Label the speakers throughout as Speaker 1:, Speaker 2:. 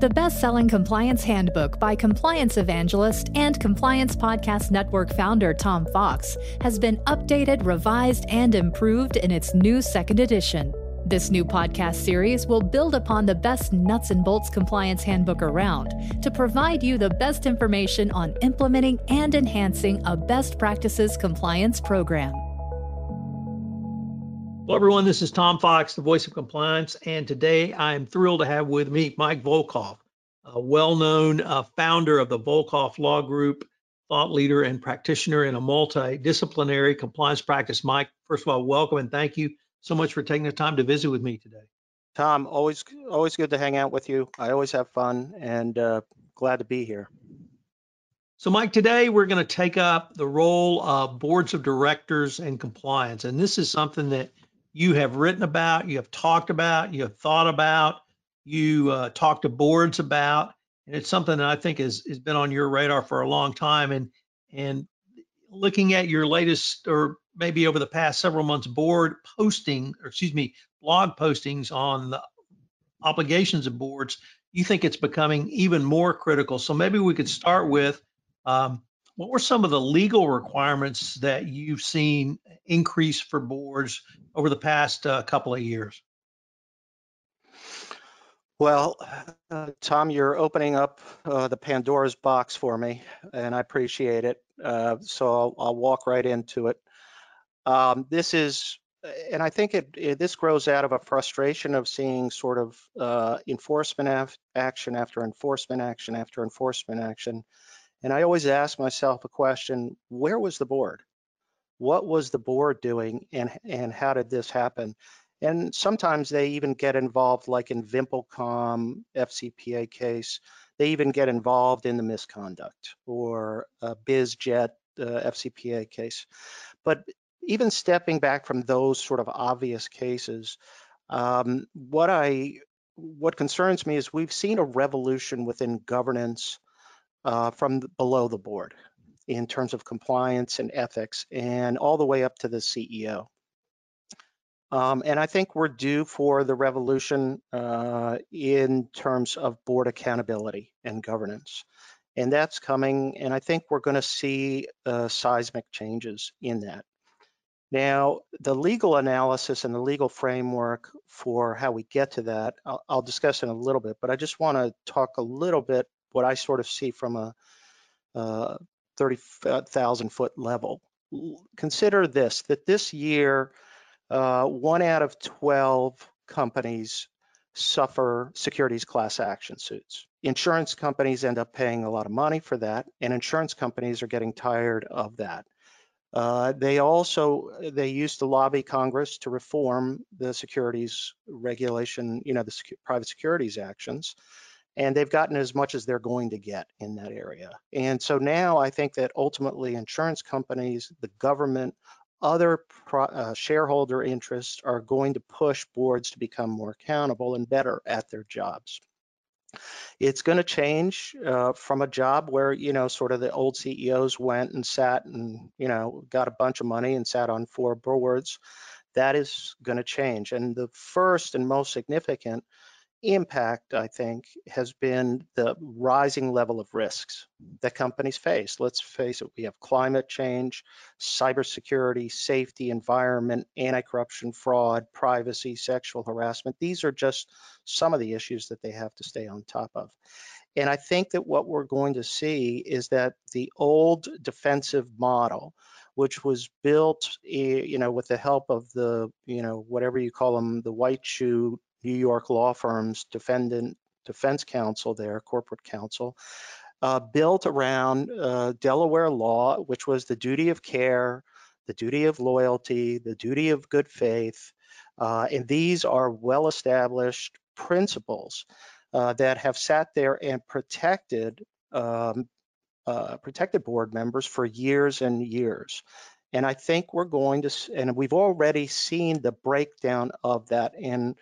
Speaker 1: The best selling compliance handbook by compliance evangelist and Compliance Podcast Network founder Tom Fox has been updated, revised, and improved in its new second edition. This new podcast series will build upon the best nuts and bolts compliance handbook around to provide you the best information on implementing and enhancing a best practices compliance program.
Speaker 2: Hello, everyone. This is Tom Fox, the voice of compliance, and today I am thrilled to have with me Mike Volkov, a well-known uh, founder of the Volkov Law Group, thought leader and practitioner in a multidisciplinary compliance practice. Mike, first of all, welcome and thank you so much for taking the time to visit with me today.
Speaker 3: Tom, always always good to hang out with you. I always have fun and uh, glad to be here.
Speaker 2: So, Mike, today we're going to take up the role of boards of directors and compliance, and this is something that you have written about, you have talked about, you have thought about, you uh, talk to boards about, and it's something that I think has, has been on your radar for a long time. And and looking at your latest, or maybe over the past several months, board posting, or excuse me, blog postings on the obligations of boards, you think it's becoming even more critical. So maybe we could start with um, what were some of the legal requirements that you've seen increase for boards over the past uh, couple of years?
Speaker 3: Well, uh, Tom, you're opening up uh, the Pandora's box for me, and I appreciate it. Uh, so I'll, I'll, walk right into it. Um, this is, and I think it, it, this grows out of a frustration of seeing sort of uh, enforcement af action after enforcement action after enforcement action and I always ask myself a question, where was the board? What was the board doing and, and how did this happen? And sometimes they even get involved, like in VimpelCom FCPA case, they even get involved in the misconduct or a BizJet uh, FCPA case. But even stepping back from those sort of obvious cases, um, what I what concerns me is we've seen a revolution within governance uh, from the, below the board in terms of compliance and ethics and all the way up to the CEO. Um, and I think we're due for the revolution uh, in terms of board accountability and governance. And that's coming, and I think we're going to see uh, seismic changes in that. Now, the legal analysis and the legal framework for how we get to that, I'll, I'll discuss in a little bit, but I just want to talk a little bit what I sort of see from a uh, 30,000 foot level. Consider this, that this year, uh, one out of 12 companies suffer securities class action suits. Insurance companies end up paying a lot of money for that, and insurance companies are getting tired of that. Uh, they also they used to lobby Congress to reform the securities regulation, you know, the secu private securities actions and they've gotten as much as they're going to get in that area. And so now I think that ultimately insurance companies, the government, other pro, uh, shareholder interests are going to push boards to become more accountable and better at their jobs. It's going to change uh, from a job where, you know, sort of the old CEOs went and sat and, you know, got a bunch of money and sat on four boards. That is going to change. And the first and most significant impact, I think, has been the rising level of risks that companies face. Let's face it, we have climate change, cybersecurity, safety, environment, anti-corruption, fraud, privacy, sexual harassment. These are just some of the issues that they have to stay on top of. And I think that what we're going to see is that the old defensive model, which was built, eh, you know, with the help of the, you know, whatever you call them, the white shoe New York law firms, defendant defense counsel there, corporate counsel, uh, built around uh, Delaware law, which was the duty of care, the duty of loyalty, the duty of good faith. Uh, and these are well-established principles uh, that have sat there and protected um, uh, protected board members for years and years. And I think we're going to, and we've already seen the breakdown of that in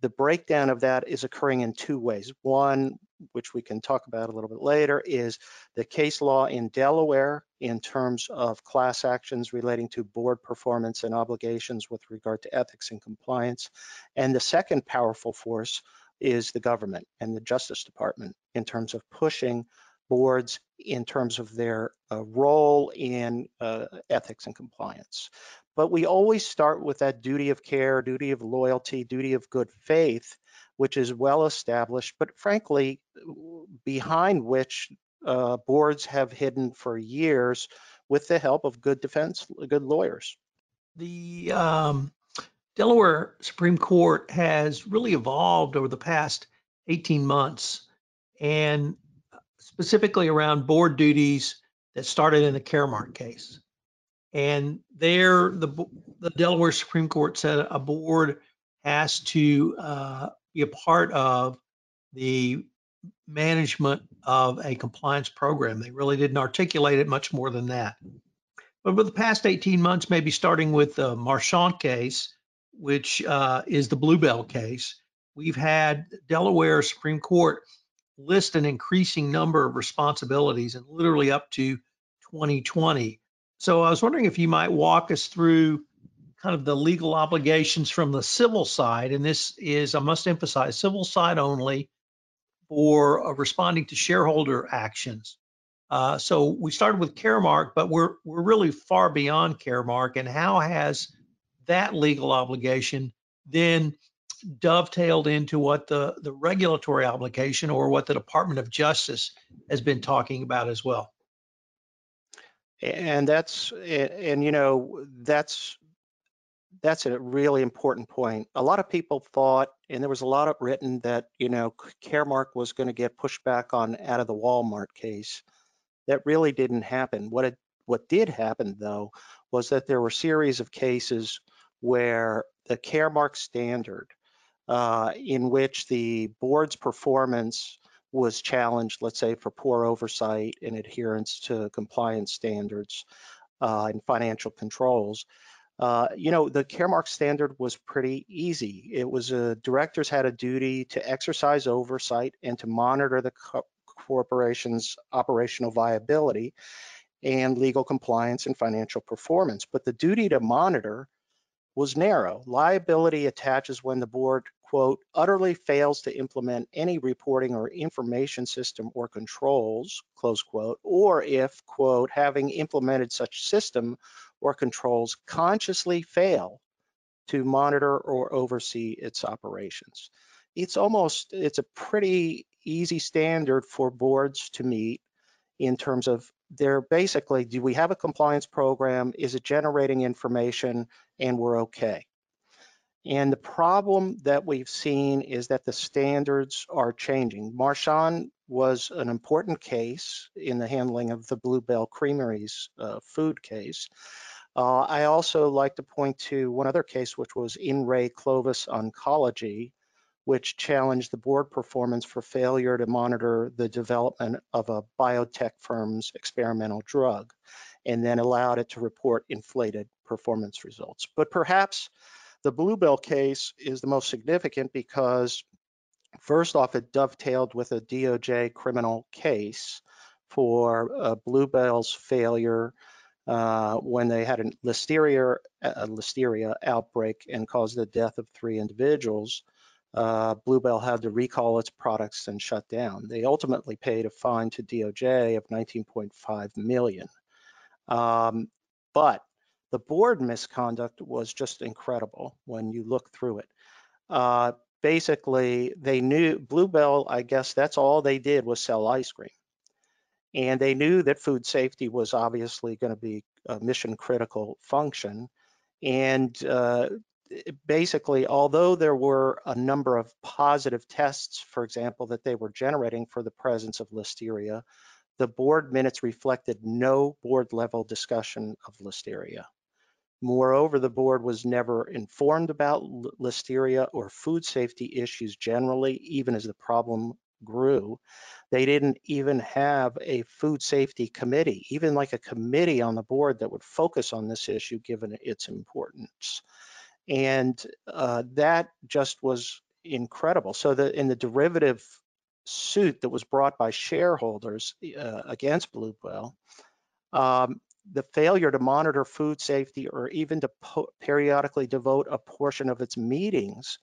Speaker 3: the breakdown of that is occurring in two ways. One, which we can talk about a little bit later, is the case law in Delaware in terms of class actions relating to board performance and obligations with regard to ethics and compliance. And the second powerful force is the government and the Justice Department in terms of pushing boards in terms of their uh, role in uh, ethics and compliance. But we always start with that duty of care, duty of loyalty, duty of good faith, which is well established, but frankly, behind which uh, boards have hidden for years with the help of good defense, good lawyers.
Speaker 2: The um, Delaware Supreme Court has really evolved over the past 18 months and specifically around board duties that started in the Caremark case. And there, the, the Delaware Supreme Court said a board has to uh, be a part of the management of a compliance program. They really didn't articulate it much more than that. But over the past 18 months, maybe starting with the Marchand case, which uh, is the Bluebell case, we've had Delaware Supreme Court list an increasing number of responsibilities and literally up to 2020. So I was wondering if you might walk us through kind of the legal obligations from the civil side. And this is, I must emphasize, civil side only for uh, responding to shareholder actions. Uh, so we started with Caremark, but we're we're really far beyond Caremark. And how has that legal obligation then dovetailed into what the the regulatory obligation or what the Department of Justice has been talking about as well?
Speaker 3: And that's and you know that's that's a really important point. A lot of people thought, and there was a lot of written that you know Caremark was going to get pushed back on out of the Walmart case. That really didn't happen. What it what did happen though was that there were series of cases where the Caremark standard, uh, in which the board's performance was challenged, let's say for poor oversight and adherence to compliance standards uh, and financial controls, uh, you know, the Caremark standard was pretty easy. It was a directors had a duty to exercise oversight and to monitor the co corporation's operational viability and legal compliance and financial performance. But the duty to monitor was narrow. Liability attaches when the board, quote, utterly fails to implement any reporting or information system or controls, close quote, or if, quote, having implemented such system or controls consciously fail to monitor or oversee its operations. It's almost, it's a pretty easy standard for boards to meet in terms of they're basically, do we have a compliance program? Is it generating information and we're okay? And the problem that we've seen is that the standards are changing. Marchand was an important case in the handling of the Bluebell Creameries uh, food case. Uh, I also like to point to one other case, which was In Re Clovis Oncology, which challenged the board performance for failure to monitor the development of a biotech firm's experimental drug, and then allowed it to report inflated performance results. But perhaps the Bluebell case is the most significant because first off, it dovetailed with a DOJ criminal case for uh, Bluebell's failure uh, when they had a listeria, a listeria outbreak and caused the death of three individuals, uh, Bluebell had to recall its products and shut down. They ultimately paid a fine to DOJ of 19.5 million. Um, but the board misconduct was just incredible when you look through it. Uh, basically, they knew Bluebell, I guess that's all they did was sell ice cream. And they knew that food safety was obviously going to be a mission critical function. And uh, basically, although there were a number of positive tests, for example, that they were generating for the presence of listeria, the board minutes reflected no board level discussion of listeria. Moreover, the board was never informed about listeria or food safety issues generally, even as the problem grew. They didn't even have a food safety committee, even like a committee on the board that would focus on this issue given its importance. And uh, that just was incredible. So the, in the derivative suit that was brought by shareholders uh, against Bluebell, um, the failure to monitor food safety or even to periodically devote a portion of its meetings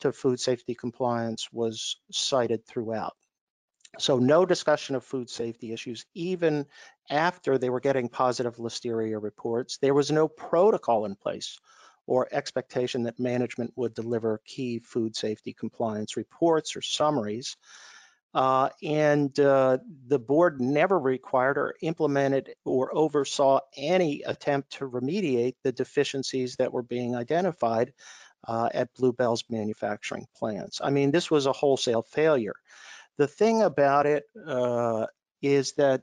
Speaker 3: to food safety compliance was cited throughout. So no discussion of food safety issues, even after they were getting positive listeria reports. There was no protocol in place or expectation that management would deliver key food safety compliance reports or summaries. Uh, and uh, the board never required or implemented or oversaw any attempt to remediate the deficiencies that were being identified uh, at Bluebell's manufacturing plants. I mean, this was a wholesale failure. The thing about it uh, is that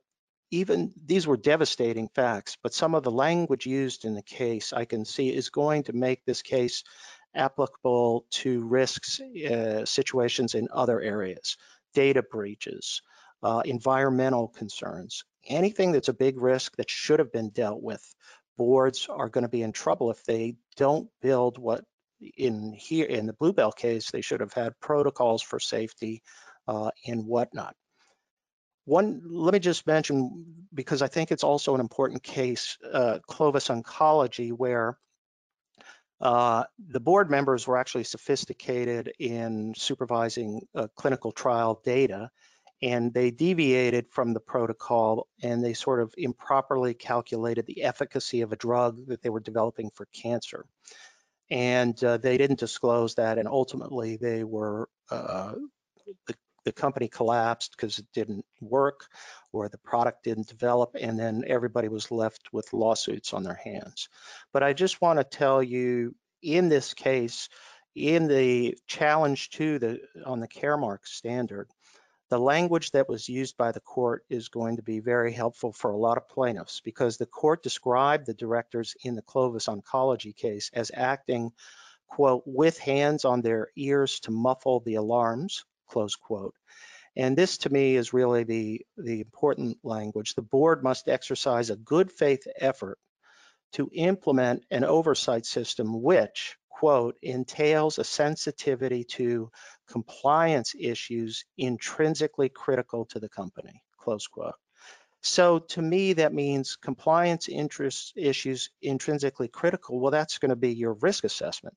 Speaker 3: even these were devastating facts, but some of the language used in the case I can see is going to make this case applicable to risks uh, situations in other areas, data breaches, uh, environmental concerns, anything that's a big risk that should have been dealt with. Boards are going to be in trouble if they don't build what in here in the Bluebell case, they should have had protocols for safety uh, and whatnot. One, let me just mention, because I think it's also an important case, uh, Clovis Oncology, where uh, the board members were actually sophisticated in supervising uh, clinical trial data, and they deviated from the protocol and they sort of improperly calculated the efficacy of a drug that they were developing for cancer. And uh, they didn't disclose that, and ultimately they were uh, the the company collapsed because it didn't work or the product didn't develop and then everybody was left with lawsuits on their hands. But I just want to tell you in this case, in the challenge to the on the Caremark standard, the language that was used by the court is going to be very helpful for a lot of plaintiffs because the court described the directors in the Clovis oncology case as acting, quote, with hands on their ears to muffle the alarms, close quote. And this to me is really the, the important language. The board must exercise a good faith effort to implement an oversight system which, quote, entails a sensitivity to compliance issues intrinsically critical to the company, close quote. So to me, that means compliance interest issues intrinsically critical. Well, that's going to be your risk assessment.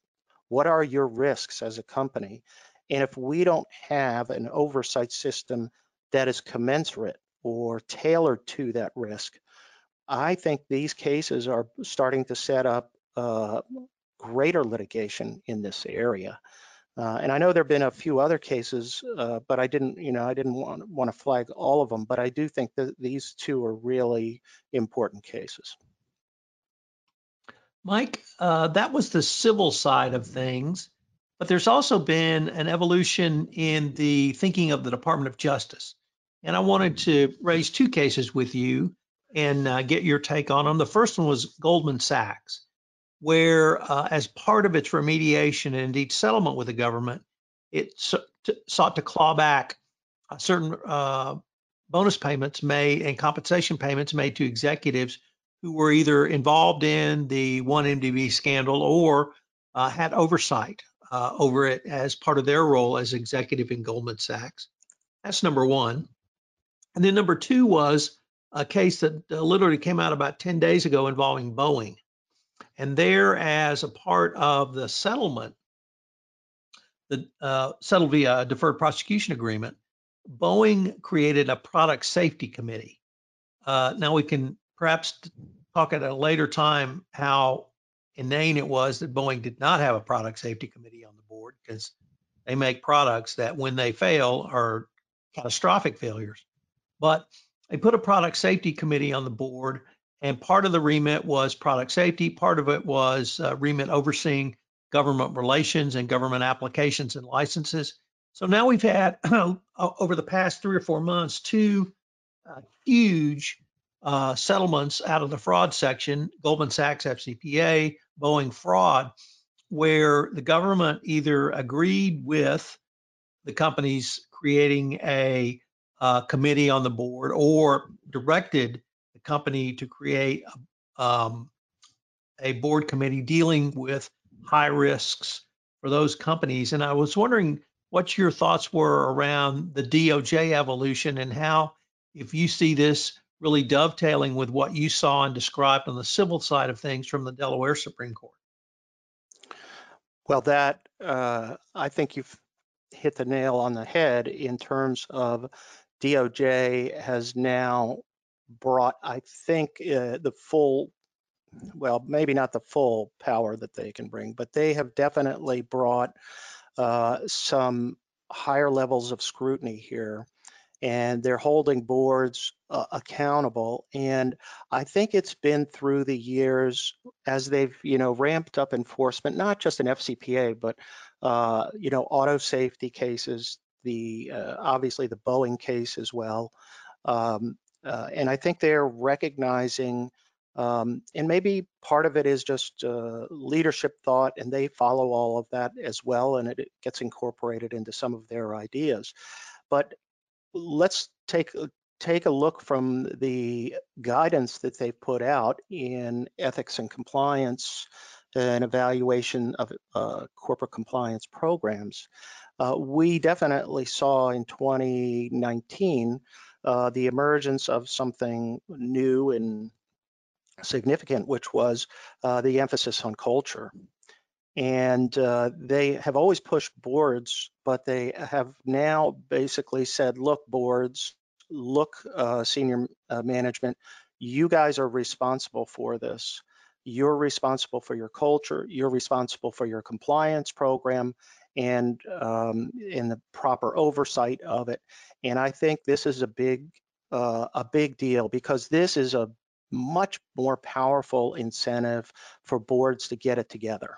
Speaker 3: What are your risks as a company? And if we don't have an oversight system that is commensurate or tailored to that risk, I think these cases are starting to set up uh, greater litigation in this area. Uh, and I know there have been a few other cases, uh, but I didn't, you know, I didn't want, want to flag all of them, but I do think that these two are really important cases.
Speaker 2: Mike, uh, that was the civil side of things. But there's also been an evolution in the thinking of the Department of Justice. And I wanted to raise two cases with you and uh, get your take on them. The first one was Goldman Sachs, where, uh, as part of its remediation and indeed settlement with the government, it sought to claw back certain uh, bonus payments made and compensation payments made to executives who were either involved in the 1MDB scandal or uh, had oversight uh, over it as part of their role as executive in Goldman Sachs. That's number one. And then number two was a case that uh, literally came out about 10 days ago involving Boeing. And there, as a part of the settlement, the uh, settled via a deferred prosecution agreement, Boeing created a product safety committee. Uh, now we can perhaps talk at a later time how inane it was that Boeing did not have a product safety committee on the board because they make products that when they fail are catastrophic failures. But they put a product safety committee on the board and part of the remit was product safety. Part of it was uh, remit overseeing government relations and government applications and licenses. So now we've had over the past three or four months two uh, huge uh, settlements out of the fraud section, Goldman Sachs FCPA, Boeing fraud, where the government either agreed with the companies creating a uh, committee on the board or directed the company to create a, um, a board committee dealing with high risks for those companies. And I was wondering what your thoughts were around the DOJ evolution and how, if you see this really dovetailing with what you saw and described on the civil side of things from the Delaware Supreme Court.
Speaker 3: Well, that uh, I think you've hit the nail on the head in terms of DOJ has now brought, I think, uh, the full, well, maybe not the full power that they can bring, but they have definitely brought uh, some higher levels of scrutiny here and they're holding boards uh, accountable. And I think it's been through the years as they've, you know, ramped up enforcement, not just in FCPA, but, uh, you know, auto safety cases, the uh, obviously the Boeing case as well. Um, uh, and I think they're recognizing, um, and maybe part of it is just uh, leadership thought, and they follow all of that as well, and it, it gets incorporated into some of their ideas. But let's take take a look from the guidance that they've put out in ethics and compliance and evaluation of uh, corporate compliance programs. Uh, we definitely saw in 2019 uh, the emergence of something new and significant, which was uh, the emphasis on culture and uh, they have always pushed boards, but they have now basically said, look, boards, look, uh, senior uh, management, you guys are responsible for this. You're responsible for your culture. You're responsible for your compliance program and um, in the proper oversight of it. And I think this is a big, uh, a big deal because this is a much more powerful incentive for boards to get it together.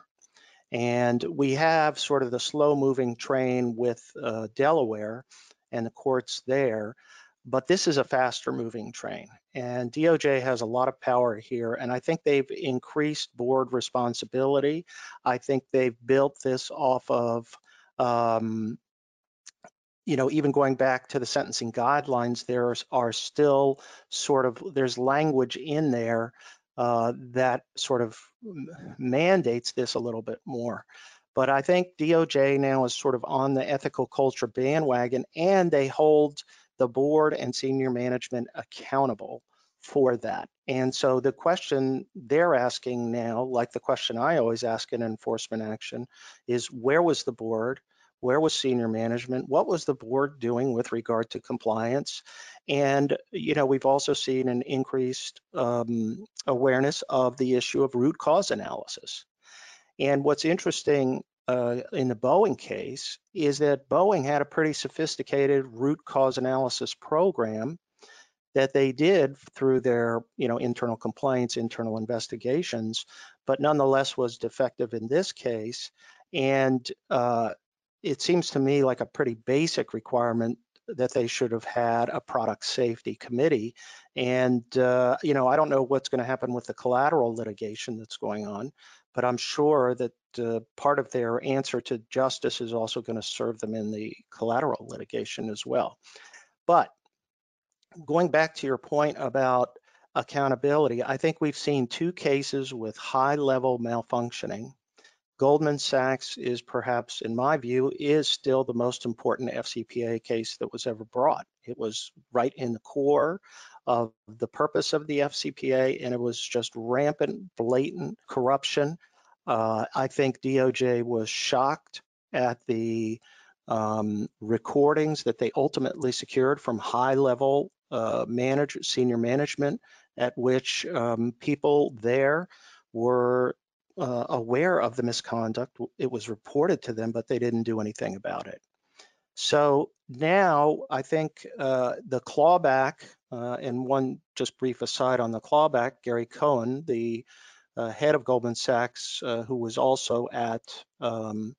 Speaker 3: And we have sort of the slow moving train with uh, Delaware and the courts there, but this is a faster moving train. And DOJ has a lot of power here, and I think they've increased board responsibility. I think they've built this off of um, you know, even going back to the sentencing guidelines, there are still sort of, there's language in there uh, that sort of mandates this a little bit more. But I think DOJ now is sort of on the ethical culture bandwagon and they hold the board and senior management accountable for that. And so the question they're asking now, like the question I always ask in enforcement action, is where was the board? Where was senior management? What was the board doing with regard to compliance? And, you know, we've also seen an increased um, awareness of the issue of root cause analysis. And what's interesting uh, in the Boeing case is that Boeing had a pretty sophisticated root cause analysis program that they did through their you know internal complaints internal investigations but nonetheless was defective in this case and uh, it seems to me like a pretty basic requirement that they should have had a product safety committee. And, uh, you know, I don't know what's going to happen with the collateral litigation that's going on, but I'm sure that uh, part of their answer to justice is also going to serve them in the collateral litigation as well. But going back to your point about accountability, I think we've seen two cases with high level malfunctioning Goldman Sachs is perhaps, in my view, is still the most important FCPA case that was ever brought. It was right in the core of the purpose of the FCPA, and it was just rampant, blatant corruption. Uh, I think DOJ was shocked at the um, recordings that they ultimately secured from high-level uh, manager, senior management, at which um, people there were uh, aware of the misconduct. It was reported to them, but they didn't do anything about it. So now I think uh, the clawback, uh, and one just brief aside on the clawback, Gary Cohn, the uh, head of Goldman Sachs, uh, who was also at um,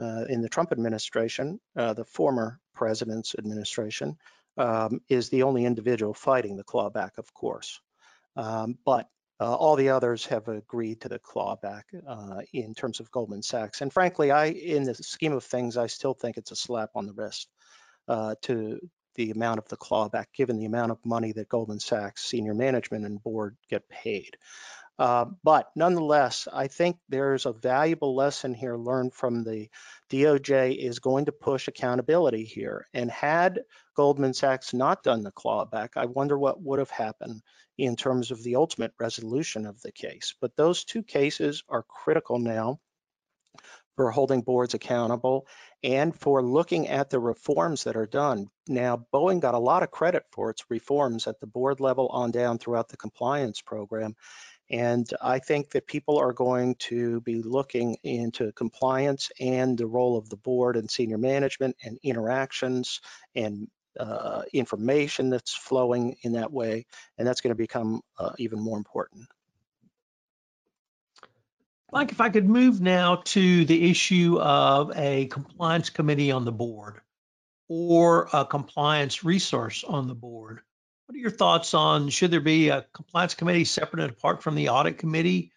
Speaker 3: uh, in the Trump administration, the former president's administration, um, is the only individual fighting the clawback, of course. Um, but uh, all the others have agreed to the clawback uh, in terms of Goldman Sachs. And frankly, I, in the scheme of things, I still think it's a slap on the wrist uh, to the amount of the clawback, given the amount of money that Goldman Sachs senior management and board get paid. Uh, but nonetheless, I think there's a valuable lesson here learned from the DOJ is going to push accountability here. And had Goldman Sachs not done the clawback, I wonder what would have happened in terms of the ultimate resolution of the case. But those two cases are critical now for holding boards accountable and for looking at the reforms that are done. Now, Boeing got a lot of credit for its reforms at the board level on down throughout the compliance program. And I think that people are going to be looking into compliance and the role of the board and senior management and interactions and uh, information that's flowing in that way. And that's going to become uh, even more important.
Speaker 2: Mike, if I could move now to the issue of a compliance committee on the board or a compliance resource on the board. What are your thoughts on should there be a compliance committee separate and apart from the audit committee?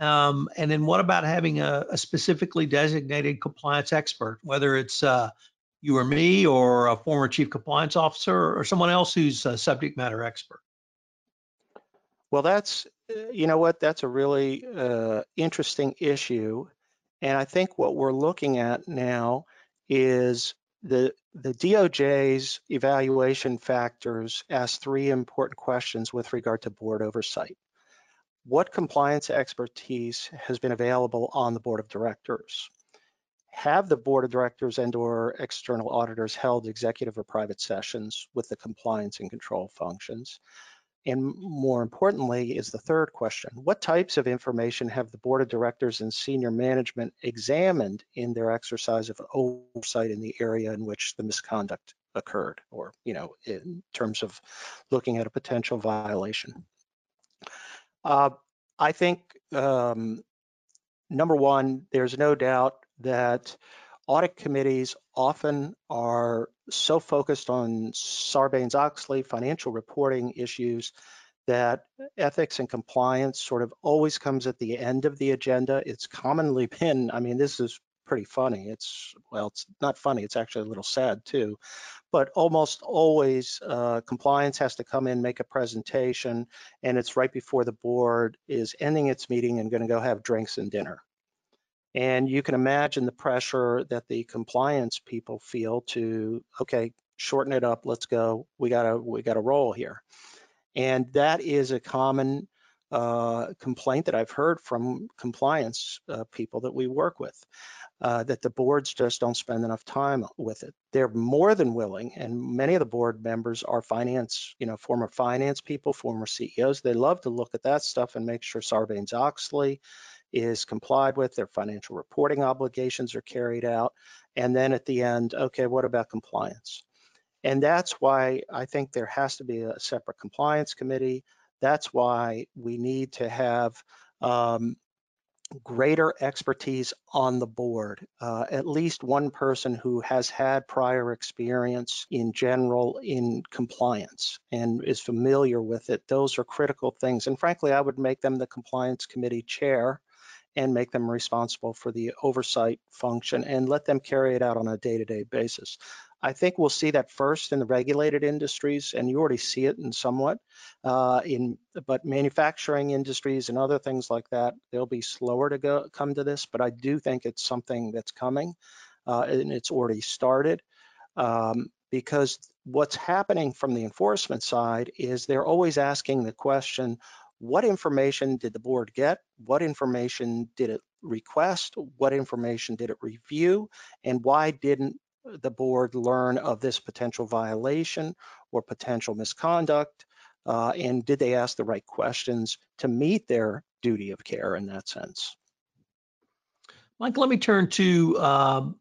Speaker 2: Um, and then what about having a, a, specifically designated compliance expert, whether it's uh, you or me or a former chief compliance officer or someone else who's a subject matter expert?
Speaker 3: Well, that's, you know what, that's a really uh, interesting issue. And I think what we're looking at now is the, the DOJ's evaluation factors ask three important questions with regard to board oversight. What compliance expertise has been available on the board of directors? Have the board of directors and or external auditors held executive or private sessions with the compliance and control functions? And more importantly is the third question. What types of information have the board of directors and senior management examined in their exercise of oversight in the area in which the misconduct occurred or, you know, in terms of looking at a potential violation? Uh, I think, um, number one, there's no doubt that audit committees often are so focused on Sarbanes-Oxley financial reporting issues that ethics and compliance sort of always comes at the end of the agenda. It's commonly been, I mean, this is pretty funny. It's, well, it's not funny. It's actually a little sad too, but almost always uh, compliance has to come in, make a presentation, and it's right before the board is ending its meeting and gonna go have drinks and dinner. And you can imagine the pressure that the compliance people feel to, okay, shorten it up, let's go. We gotta we gotta roll here. And that is a common uh, complaint that I've heard from compliance uh, people that we work with, uh, that the boards just don't spend enough time with it. They're more than willing, and many of the board members are finance, you know, former finance people, former CEOs. They love to look at that stuff and make sure Sarbanes-Oxley is complied with, their financial reporting obligations are carried out, and then at the end, okay, what about compliance? And that's why I think there has to be a separate compliance committee. That's why we need to have um, greater expertise on the board, uh, at least one person who has had prior experience in general in compliance and is familiar with it. Those are critical things. And frankly, I would make them the compliance committee chair and make them responsible for the oversight function and let them carry it out on a day-to-day basis. I think we'll see that first in the regulated industries, and you already see it in somewhat uh, in, but manufacturing industries and other things like that, they'll be slower to go come to this. But I do think it's something that's coming, uh, and it's already started. Um, because what's happening from the enforcement side is they're always asking the question, what information did the board get? What information did it request? What information did it review? And why didn't the board learn of this potential violation or potential misconduct? Uh, and did they ask the right questions to meet their duty of care in that sense?
Speaker 2: Mike, let me turn to um,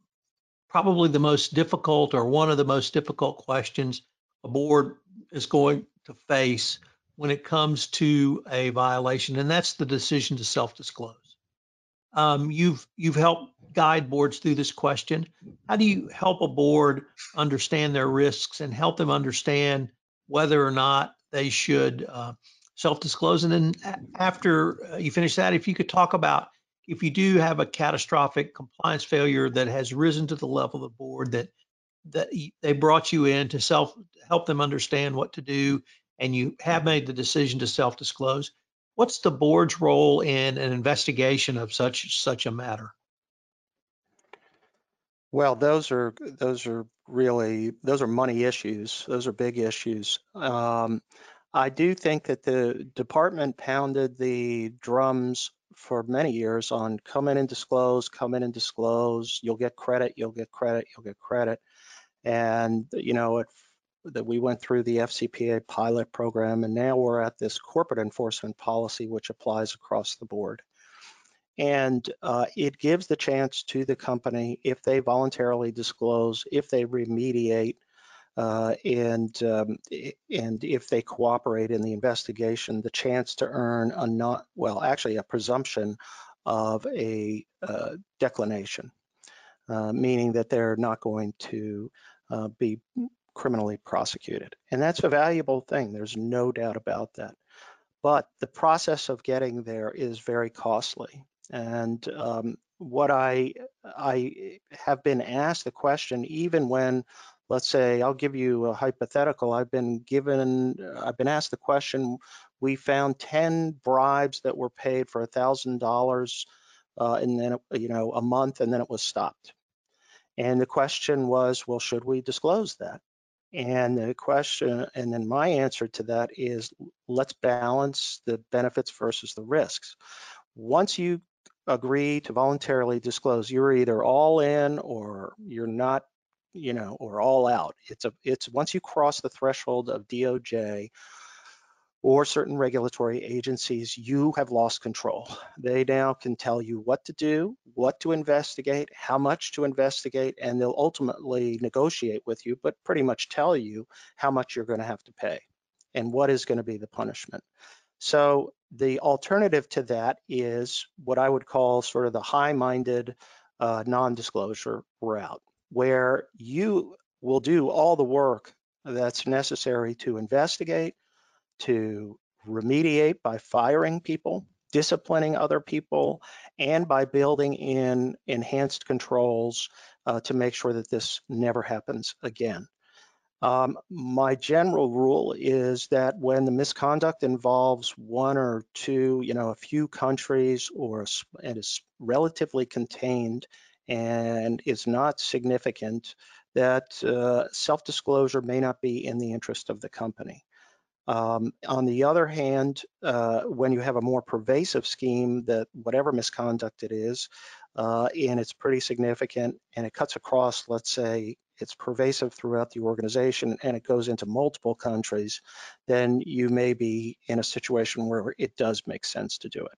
Speaker 2: probably the most difficult or one of the most difficult questions a board is going to face when it comes to a violation, and that's the decision to self-disclose. Um, you've you've helped guide boards through this question. How do you help a board understand their risks and help them understand whether or not they should uh, self-disclose? And then after uh, you finish that, if you could talk about if you do have a catastrophic compliance failure that has risen to the level of the board that that they brought you in to self help them understand what to do and you have made the decision to self-disclose, what's the board's role in an investigation of such such a matter?
Speaker 3: Well, those are those are really those are money issues. Those are big issues. Um, I do think that the department pounded the drums for many years on come in and disclose, come in and disclose, you'll get credit, you'll get credit, you'll get credit. And, you know, it, that we went through the FCPA pilot program and now we're at this corporate enforcement policy which applies across the board. And uh, it gives the chance to the company if they voluntarily disclose, if they remediate, uh, and um, and if they cooperate in the investigation, the chance to earn a not well, actually a presumption of a uh, declination, uh, meaning that they're not going to uh, be criminally prosecuted, and that's a valuable thing. There's no doubt about that. But the process of getting there is very costly, and um, what I I have been asked the question even when let's say I'll give you a hypothetical. I've been given, I've been asked the question, we found 10 bribes that were paid for a thousand dollars uh, and then, you know, a month and then it was stopped. And the question was, well, should we disclose that? And the question, and then my answer to that is let's balance the benefits versus the risks. Once you agree to voluntarily disclose, you're either all in or you're not you know, or all out. It's a it's once you cross the threshold of DOJ or certain regulatory agencies, you have lost control. They now can tell you what to do, what to investigate, how much to investigate, and they'll ultimately negotiate with you, but pretty much tell you how much you're going to have to pay and what is going to be the punishment. So the alternative to that is what I would call sort of the high-minded uh, non-disclosure route where you will do all the work that's necessary to investigate, to remediate by firing people, disciplining other people, and by building in enhanced controls uh, to make sure that this never happens again. Um, my general rule is that when the misconduct involves one or two, you know, a few countries or and is relatively contained and is not significant, that uh, self-disclosure may not be in the interest of the company. Um, on the other hand, uh, when you have a more pervasive scheme that whatever misconduct it is, uh, and it's pretty significant and it cuts across, let's say, it's pervasive throughout the organization and it goes into multiple countries, then you may be in a situation where it does make sense to do it.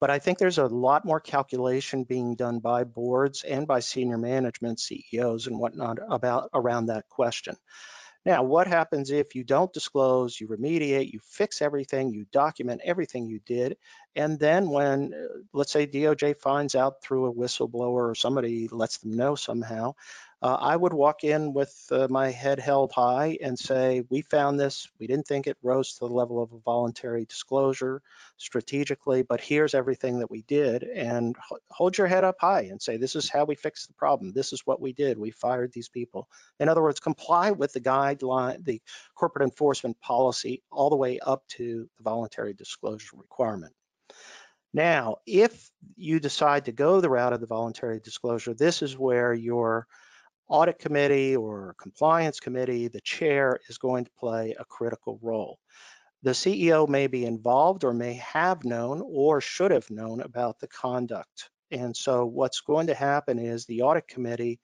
Speaker 3: But I think there's a lot more calculation being done by boards and by senior management, CEOs and whatnot about around that question. Now, what happens if you don't disclose, you remediate, you fix everything, you document everything you did, and then when, uh, let's say DOJ finds out through a whistleblower or somebody lets them know somehow, uh, I would walk in with uh, my head held high and say, we found this, we didn't think it rose to the level of a voluntary disclosure strategically, but here's everything that we did and hold your head up high and say, this is how we fixed the problem. This is what we did. We fired these people. In other words, comply with the guideline, the corporate enforcement policy all the way up to the voluntary disclosure requirement. Now, if you decide to go the route of the voluntary disclosure, this is where your audit committee or compliance committee, the chair is going to play a critical role. The CEO may be involved or may have known or should have known about the conduct. And so what's going to happen is the audit committee,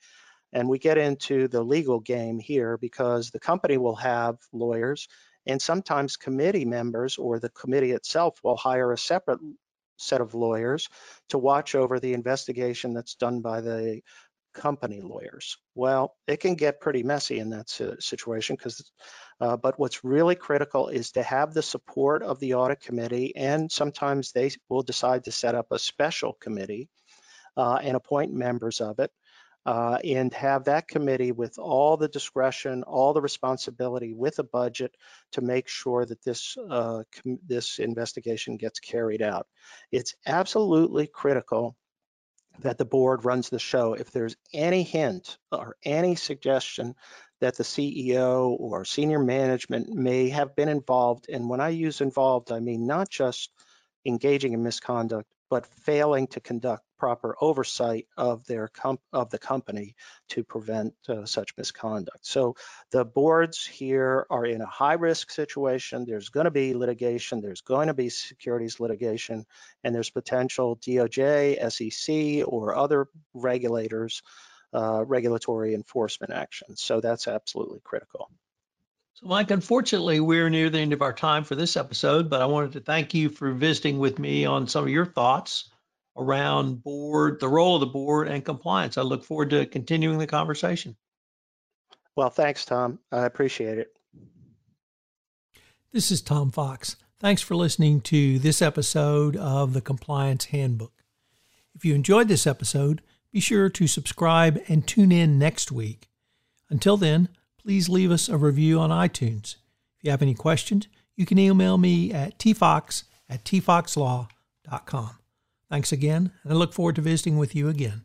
Speaker 3: and we get into the legal game here because the company will have lawyers and sometimes committee members or the committee itself will hire a separate set of lawyers to watch over the investigation that's done by the company lawyers. Well, it can get pretty messy in that situation because, uh, but what's really critical is to have the support of the audit committee and sometimes they will decide to set up a special committee uh, and appoint members of it uh, and have that committee with all the discretion, all the responsibility with a budget to make sure that this, uh, this investigation gets carried out. It's absolutely critical that the board runs the show. If there's any hint or any suggestion that the CEO or senior management may have been involved, and when I use involved, I mean not just engaging in misconduct, but failing to conduct proper oversight of their of the company to prevent uh, such misconduct. So the boards here are in a high risk situation. There's going to be litigation. There's going to be securities litigation, and there's potential DOJ, SEC, or other regulators, uh, regulatory enforcement actions. So that's absolutely critical.
Speaker 4: So, Mike, unfortunately, we're near the end of our time for this episode, but I wanted to thank you for visiting with me on some of your thoughts around board, the role of the board, and compliance. I look forward to continuing the conversation.
Speaker 3: Well, thanks, Tom. I appreciate it.
Speaker 2: This is Tom Fox. Thanks for listening to this episode of the Compliance Handbook. If you enjoyed this episode, be sure to subscribe and tune in next week. Until then, please leave us a review on iTunes. If you have any questions, you can email me at tfox at tfoxlaw.com. Thanks again, and I look forward to visiting with you again.